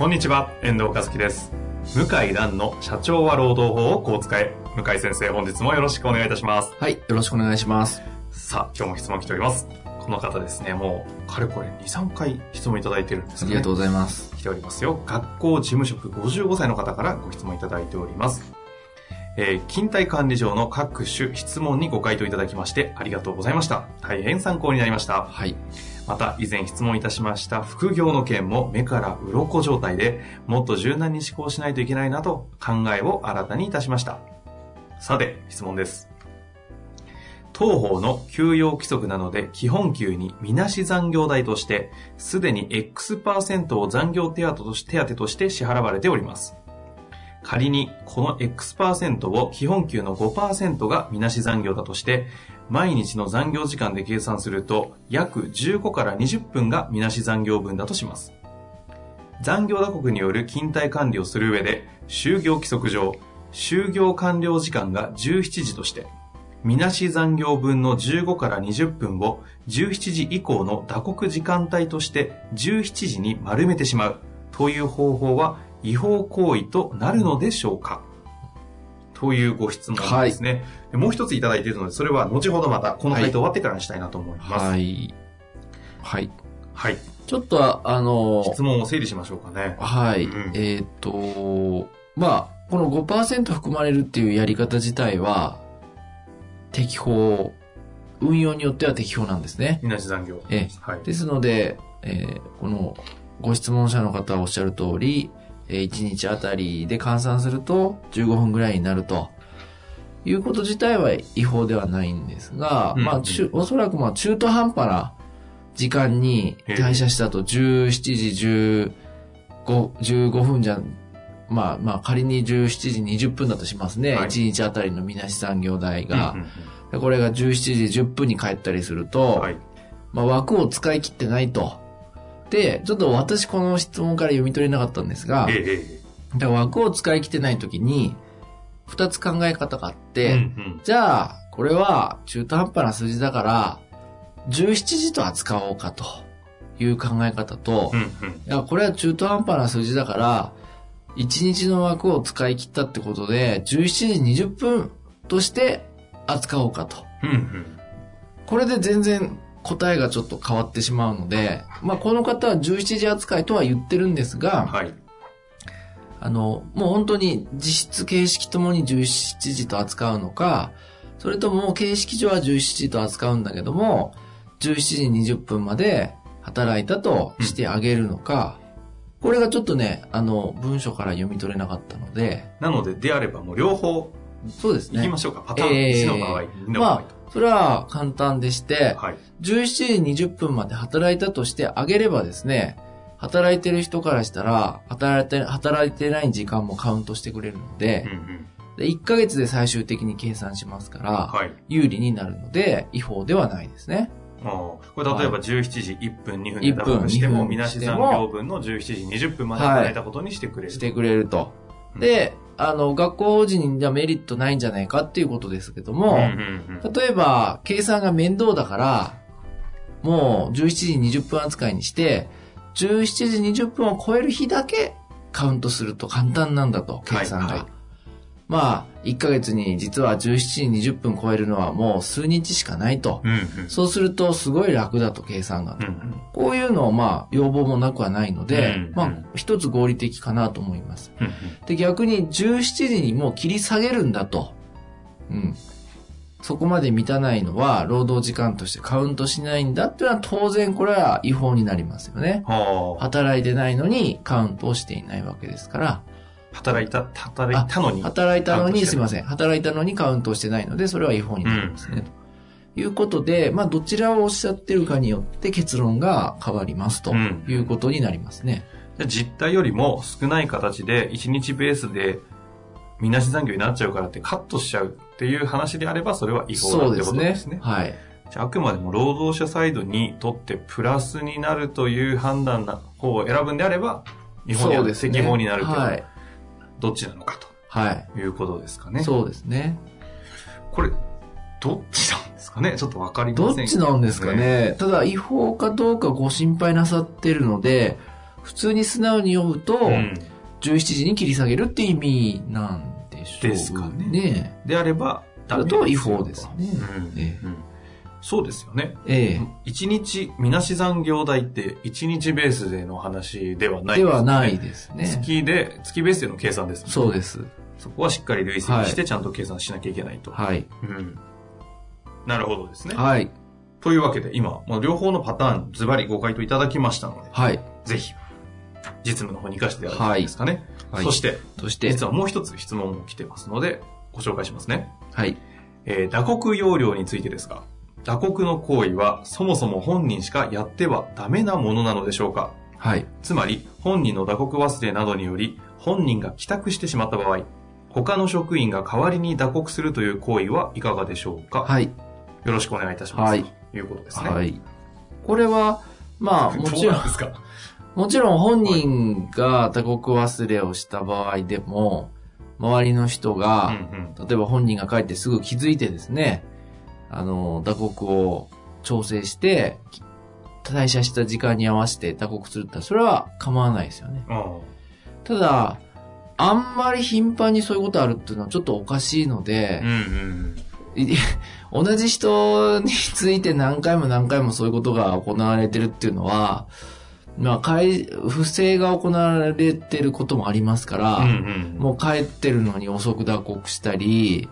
こんにちは、遠藤和樹です。向井蘭の社長は労働法をこう使え。向井先生、本日もよろしくお願いいたします。はい、よろしくお願いします。さあ、今日も質問来ております。この方ですね、もう、かれこれ2、3回質問いただいてるんですね。ありがとうございます。来ておりますよ。学校事務職55歳の方からご質問いただいております。えー、勤怠管理上の各種質問にご回答いただきましてありがとうございました。大変参考になりました。はい。また、以前質問いたしました副業の件も目から鱗状態でもっと柔軟に思考しないといけないなと考えを新たにいたしました。さて、質問です。当方の給与規則なので基本給にみなし残業代としてすでに X% を残業手当とし手当として支払われております。仮にこの X% を基本給の5%がみなし残業だとして毎日の残業時間で計算すると約15から20分がみなし残業分だとします。残業打刻による勤怠管理をする上で就業規則上就業完了時間が17時としてみなし残業分の15から20分を17時以降の打刻時間帯として17時に丸めてしまうという方法は違法行為となるのでしょうかというご質問ですね。でもう一ついただいているので、それは後ほどまたこの回答終わってからにしたいなと思います。はい。はい。はい。ちょっと、あの、質問を整理しましょうかね。はい。うんえっ、と、まあ、この5%含まれるっていうやり方自体は、適法、運用によっては適法なんですね。みなし残業。ええはい。ですので、えーこのご質問者の方はおっしゃる通り、えー1日あたりで換算すると15分ぐらいになると。いうこと自体は違法ではないんですが、うんまあ、中おそらくまあ中途半端な時間に退社したと17時15 15分じゃ、まあまあ仮に17時20分だとしますね。はい1日あたりのみなし残業代が。うんこれが17時10分に帰ったりすると、うんはい。まあ、枠を使い切ってないと。で、ちょっと私この質問から読み取れなかったんですが、ええ枠を使い切ってない時に、二つ考え方があって、うんうん。じゃあ、これは中途半端な数字だから、17時と扱おうかという考え方と、いうんうん。や、これは中途半端な数字だから、1日の枠を使い切ったってことで、17時20分として扱おうかと。うんうん。これで全然答えがちょっと変わってしまうので、まあこの方は17時扱いとは言ってるんですが、はい。あの、もう本当に実質形式ともに17時と扱うのか、それとも形式上は17時と扱うんだけども、17時20分まで働いたとしてあげるのか、これがちょっとね、あの、文書から読み取れなかったので、なので、であればもう両方そうですね。行きましょうか。パターンええ1の場合、2の場合まあ、それは簡単でして、はい。17時20分まで働いたとしてあげればですね、働いてる人からしたら、働いて、働いてない時間もカウントしてくれるのでうん、うんで1ヶ月で最終的に計算しますから、はい。有利になるので、違法ではないですね。これ例えば17時1分2分で1分しても、2分みなし残業分の17時20分まで働いたことにしてくれる。してくれると。うんで、あの、学校法人にはメリットないんじゃないかっていうことですけども、例えば、計算が面倒だから、もう17時20分扱いにして、17時20分を超える日だけカウントすると簡単なんだと、計算が。はいはいまあ、1ヶ月に実は17時20分超えるのはもう数日しかないと。うんうんそうするとすごい楽だと、計算がと。うんこういうのをまあ、要望もなくはないので、うんまあ、一つ合理的かなと思います。うんで、逆に17時にもう切り下げるんだと。うん。そこまで満たないのは、労働時間としてカウントしないんだっていうのは当然これは違法になりますよね。はあ働いてないのにカウントをしていないわけですから、働いた、働いたのに。働いたのに、すいません。働いたのにカウントをしてないので、それは違法になりますね。ということで、まあ、どちらをおっしゃってるかによって結論が変わりますとうんいうことになりますね。で実態よりも少ない形で1日ベースでみなし残業になっちゃうからってカットしちゃうっていう話であればそれは違法だってことですね。はい。じゃああくまでも労働者サイドにとってプラスになるという判断な方を選ぶんであれば日本には適法になるけど、はい。どっちなのかはい。ということですかね。そうですね。これ、どっちなんですかね？ちょっとわかりどっませんちなんですかね？ただ、違法かどうかご心配なさってるので、普通に素直に読むと、うん。17時に切り下げるって意味なんでしょうですかねね。であれば、だと違ですよ法ですね。うんええうんそうですよね。え一日、みなし残業代って一日ベースでの話ではなえ。いではないでですね。すね。月で、月ベースでの計算ですねそうです。そこはしっかり累積してちゃんと計算しなきゃいけないと。はい。うん。なるほどですね。はい。というわけで、今、もう両方のパターン、ズバリご回答いただきましたので、はい。ぜひ、実務の方に活かしていただきたいですかね。はいそして、そして、実はもう一つ質問も来てますので、ご紹介しますね。はい。えー打刻要領についてですが、打刻の行為はそもそも本人しかやってはダメなものなのでしょうか？はい。つまり、本人の打刻忘れなどにより、本人が帰宅してしまった場合、他の職員が代わりに打刻するという行為はいかがでしょうか、はい。よろしくお願いいたします。はいということですね。。はいい。これは、まあ、もちろんん、ですか？もちろん本人が打刻忘れをした場合でも、周りの人うんが、うん。例えば本人が帰ってすぐ気づいてですね、あの、打刻を調整して、退社した時間に合わせて打刻するってそれは構わないですよね。あただ、あんまり頻繁にそういうことあるっていうのはちょっとおかしいのであ、うんうん。い同じ人について何回も何回もそういうことが行われてるっていうのは、まあ、不正が行われてることもありますから、うんうん。もう帰ってるのに遅く打刻したり、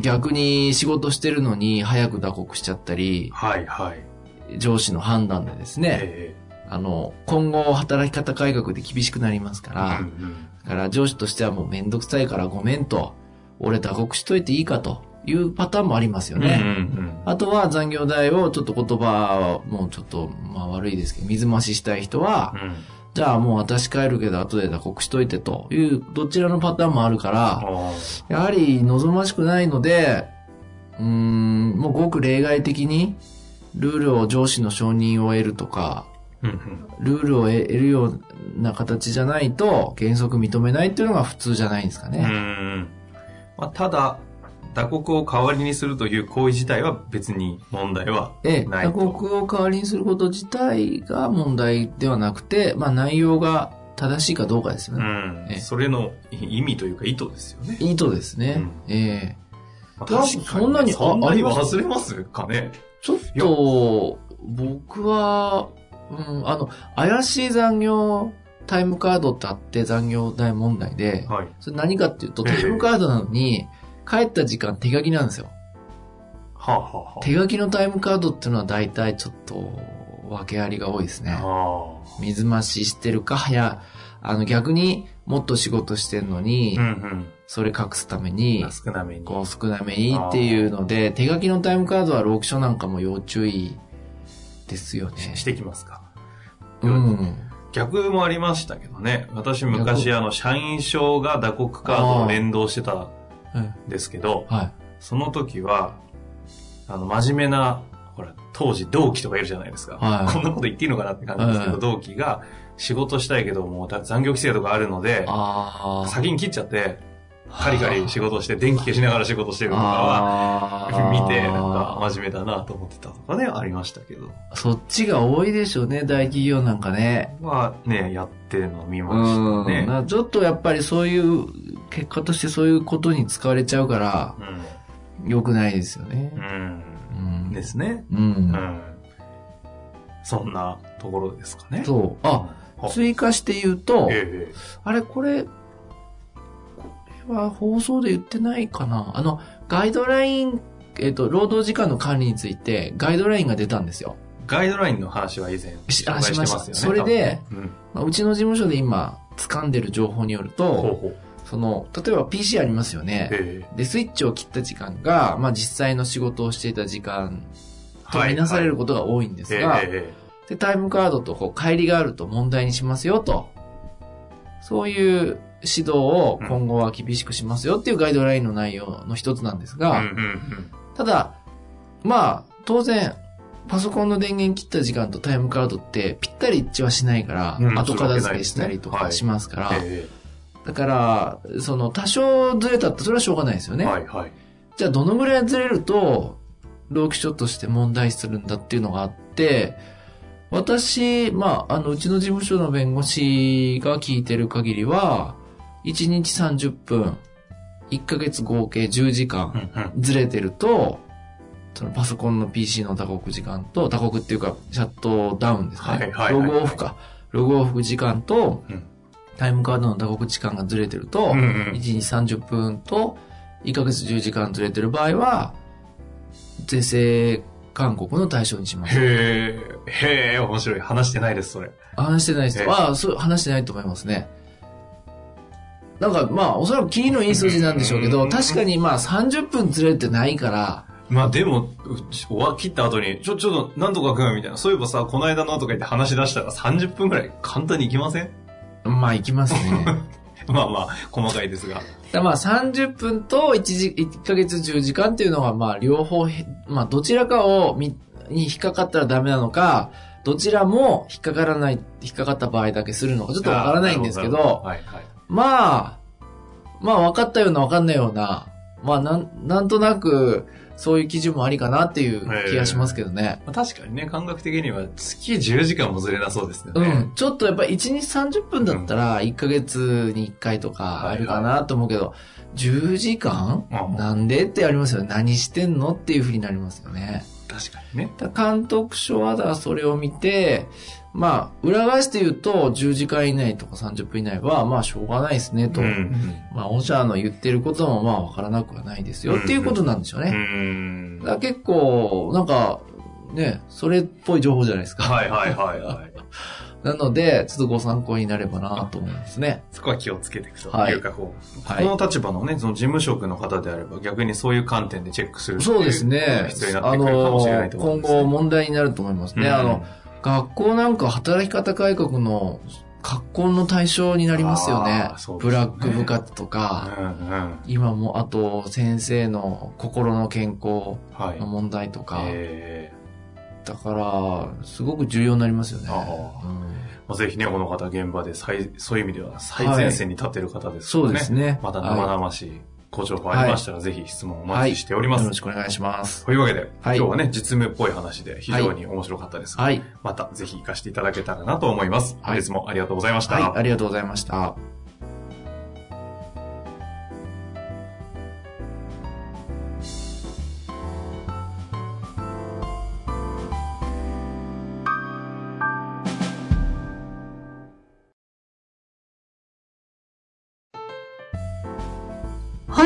逆に仕事してるのに早く打刻しちゃったり、はいはい。上司の判断でですね、えあの、今後働き方改革で厳しくなりますかえら、うんうんだから上司としてはもうめんどくさいからごめんと、俺打刻しといていいかというパターンもありますよね。うんうんあとは残業代をちょっと言葉はもうちょっとまあ悪いですけど、水増ししたい人は、うん。じゃあもう私帰るけど後で打刻しといてというどちらのパターンもあるから、あやはり望ましくないので、うーん、もうごく例外的にルールを上司の承認を得るとか。ルールを得るような形じゃないと原則認めないっていうのが普通じゃないんですかうね。ん。まあ、ただ、打刻を代わりにするという行為自体は別に問題はないと。刻を代わりにすること自体が問題ではなくて、まあ内容が正しいかどうかですようね。んええ。それの意味というか意図ですよね。意図ですね。うんええまあいや確かにそんなにあそんなにあります？忘れますかねちょっと、僕は、うん、あの、怪しい残業タイムカードってあって残業代問題で、はい。それ何かっていうと、ええタイムカードなのに、帰った時間手書きなんですよ。はあ、はあはあ、手書きのタイムカードっていうのは大体ちょっと、訳ありが多いですね。あ水増ししてるか、早、あの逆にもっと仕事してんのに、あ。うんそれ隠すためうにん。、少なめに。こう少なめにっていうので、手書きのタイムカードは労基署なんかも要注意ですよね。してきますか。うん。逆もありましたけどね。私昔、あの、社員証が打刻カードを連動してたんうんですけど、はい。その時は、あの、真面目な、ほら、当時同期とかいるじゃないですか。はいこんなこと言っていいのかなって感じですけど、はい同期が仕事したいけどもうだ残業規制とかあるので、ああ。先に切っちゃって、カリカリ仕事して、電気消しながら仕事してるとかは、あ見て、なんか真面目だなと思ってたとかね、ありましたけど。そっちが多いでしょうね、大企業なんかね。はね、やってるの見うましたん。ね。なちょっとやっぱりそういう、結果としてそういうことに使われちゃうから、良くないですよねう。ん。ううん。ん。ですね。う。うんん。そんなところですかね。そう。あ、あ追加して言うと、ええあれ、これ、これは放送で言ってないかなあの、ガイドライン、えっ、と、労働時間の管理について、ガイドラインが出たんですよ。ガイドラインの話は以前し紹介してますよね。それでうん。まあうちの事務所で今、掴んでる情報によるほうと、ほその、例えば PC ありますよね。えで、スイッチを切った時間が、まあ実際の仕事をしていた時間とはいみなされることが多いんですえが、えで、タイムカードとこう、乖離があると問題にしますよと。そういう指導を今後は厳しくしますよっていうガイドラインの内容の一つなんですが、えうんうんうん。ただ、まあ、当然、パソコンの電源切った時間とタイムカードってぴったり一致はしないから、うん後片付けしたりとかしますから、えだから、その多少ずれたってそれはしょうがないですよえね。はいはい。じゃあどのぐらいずれると、労基署として問題視するんだっていうのがあって、私、まあ、あの、うちの事務所の弁護士が聞いてる限りは、1日30分、1ヶ月合計10時う間。ずれてると、そのパソコンの PC の打刻時間と、打刻っていうか、シャットダウンですね。はいはいはいログオフか。ログオフ時間とうん、タイムカードの打刻時間がずれてると、うんうん1日30分と1ヶ月10時間ずれてる場合は、税制勧告の対象にします。へえ、へえ、面白い。話してないです、それ。話してないです。ああ、そう、話してないと思いますね。なんか、まあ、おそらくキリのいい数字なんでしょうけど、うん確かにまあ30分ずれてないから、まあでも、終わ切った後に、ちょ、ちょっと、なんとかくんみたいな。そういえばさ、この間のとか言って話し出したら30分くらい簡単にいきません？まあ行きますね。まあまあ、細かいですが。まあ30分と1時、1ヶ月10時間っていうのがまあ両方へ、まあどちらかをみ、に引っかかったらダメなのか、どちらも引っかからない、引っかかった場合だけするのかちょっとわからないんですけなるほど、はいはい。まあ、まあ分かったような分かんないような、まあなん、なんとなく、そういう基準もありかなっていう気がしますけどね。まあ確かにね、感覚的には月10時間もずれなそうですよね。うん。ちょっとやっぱ1日30分だったら1ヶ月に1回とかあるかなと思うけど、10時間？うんなんでってありますよね。何してんのっていうふうになりますよね。確かにね。監督署はだそれを見て、まあ、裏返して言うと10時間以内とか30分以内は、まあしょうがないですねと。うん。まあ、御社の言ってることもまあわからなくはないですよっていうことなんでしょううね。んだ。から結構、なんか、ね、それっぽい情報じゃないですか。はいはいはいはい。なので、ちょっとご参考になればなと思いますね。そこは気をつけていくとはいいうか、こう、はいこの立場のね、その事務職の方であれば逆にそういう観点でチェックするっていそうですね必要に。なっあてくるかもしれなのいと、思うん今ですね後問題になると思いますね。あの、、学校なんか働き方改革の格好の対象になりますよね。ね。ブラック部活とうんか、うん。今も、あと、先生の心の健康はい。の。問題とか、えだから、すごく重要になりますよね。ぜひね、この方現場で最、そういう意味では最前線に立ってる方ですからそうですね。また生々しいご情報ありましたら、ぜひ質問お待ちしております。よろしくお願いします。というわけで、はい今日はね、実務っぽい話で非常に面白かったですが、はい。またぜひ活かしていただけたらなと思います。はい本日もありがとうございました。はい、ありがとうございました。